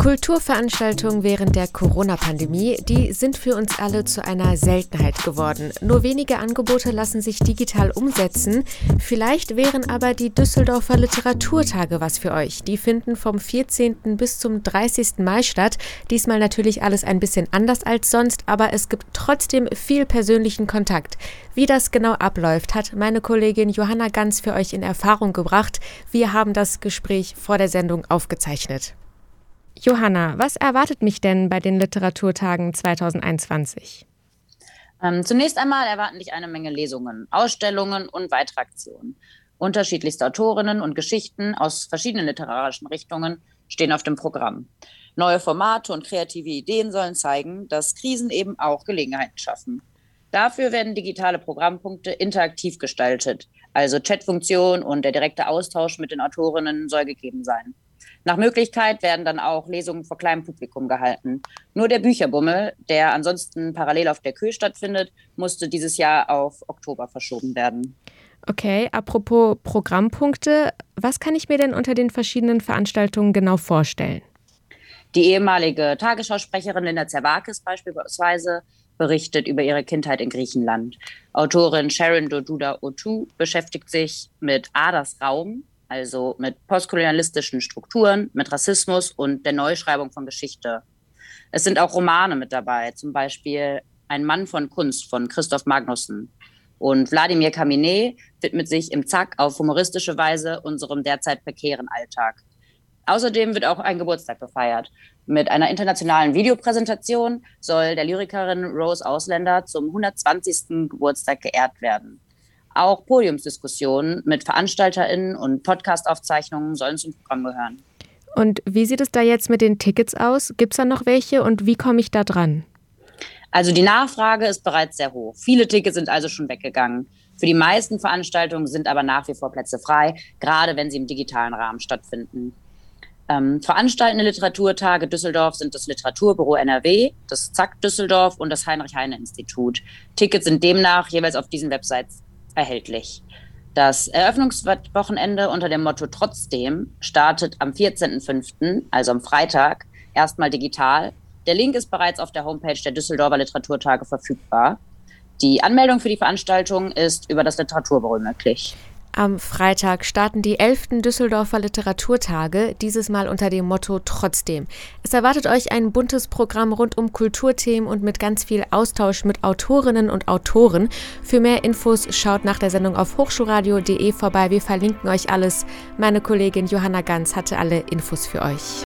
Kulturveranstaltungen während der Corona-Pandemie, die sind für uns alle zu einer Seltenheit geworden. Nur wenige Angebote lassen sich digital umsetzen. Vielleicht wären aber die Düsseldorfer Literaturtage was für euch. Die finden vom 14. bis zum 30. Mai statt. Diesmal natürlich alles ein bisschen anders als sonst, aber es gibt trotzdem viel persönlichen Kontakt. Wie das genau abläuft, hat meine Kollegin Johanna Ganz für euch in Erfahrung gebracht. Wir haben das Gespräch vor der Sendung aufgezeichnet. Johanna, was erwartet mich denn bei den Literaturtagen 2021? Ähm, zunächst einmal erwarten dich eine Menge Lesungen, Ausstellungen und weitere Aktionen. Unterschiedlichste Autorinnen und Geschichten aus verschiedenen literarischen Richtungen stehen auf dem Programm. Neue Formate und kreative Ideen sollen zeigen, dass Krisen eben auch Gelegenheiten schaffen. Dafür werden digitale Programmpunkte interaktiv gestaltet, also Chatfunktion und der direkte Austausch mit den Autorinnen soll gegeben sein. Nach Möglichkeit werden dann auch Lesungen vor kleinem Publikum gehalten. Nur der Bücherbummel, der ansonsten parallel auf der Kühe stattfindet, musste dieses Jahr auf Oktober verschoben werden. Okay, apropos Programmpunkte, was kann ich mir denn unter den verschiedenen Veranstaltungen genau vorstellen? Die ehemalige Tagesschausprecherin Linda Zervakis beispielsweise berichtet über ihre Kindheit in Griechenland. Autorin Sharon Doduda Otu beschäftigt sich mit Adas Raum, also mit postkolonialistischen Strukturen, mit Rassismus und der Neuschreibung von Geschichte. Es sind auch Romane mit dabei, zum Beispiel Ein Mann von Kunst von Christoph Magnussen. Und Wladimir Kaminet widmet sich im Zack auf humoristische Weise unserem derzeit prekären Alltag. Außerdem wird auch ein Geburtstag gefeiert. Mit einer internationalen Videopräsentation soll der Lyrikerin Rose Ausländer zum 120. Geburtstag geehrt werden. Auch Podiumsdiskussionen mit VeranstalterInnen und Podcastaufzeichnungen sollen zum Programm gehören. Und wie sieht es da jetzt mit den Tickets aus? Gibt es da noch welche und wie komme ich da dran? Also die Nachfrage ist bereits sehr hoch. Viele Tickets sind also schon weggegangen. Für die meisten Veranstaltungen sind aber nach wie vor Plätze frei, gerade wenn sie im digitalen Rahmen stattfinden. Ähm, veranstaltende Literaturtage Düsseldorf sind das Literaturbüro NRW, das ZAK Düsseldorf und das Heinrich-Heine-Institut. Tickets sind demnach jeweils auf diesen Websites erhältlich. Das Eröffnungswochenende unter dem Motto Trotzdem startet am 14.05., also am Freitag, erstmal digital. Der Link ist bereits auf der Homepage der Düsseldorfer Literaturtage verfügbar. Die Anmeldung für die Veranstaltung ist über das Literaturbüro möglich. Am Freitag starten die 11. Düsseldorfer Literaturtage, dieses Mal unter dem Motto Trotzdem. Es erwartet euch ein buntes Programm rund um Kulturthemen und mit ganz viel Austausch mit Autorinnen und Autoren. Für mehr Infos schaut nach der Sendung auf hochschulradio.de vorbei. Wir verlinken euch alles. Meine Kollegin Johanna Ganz hatte alle Infos für euch.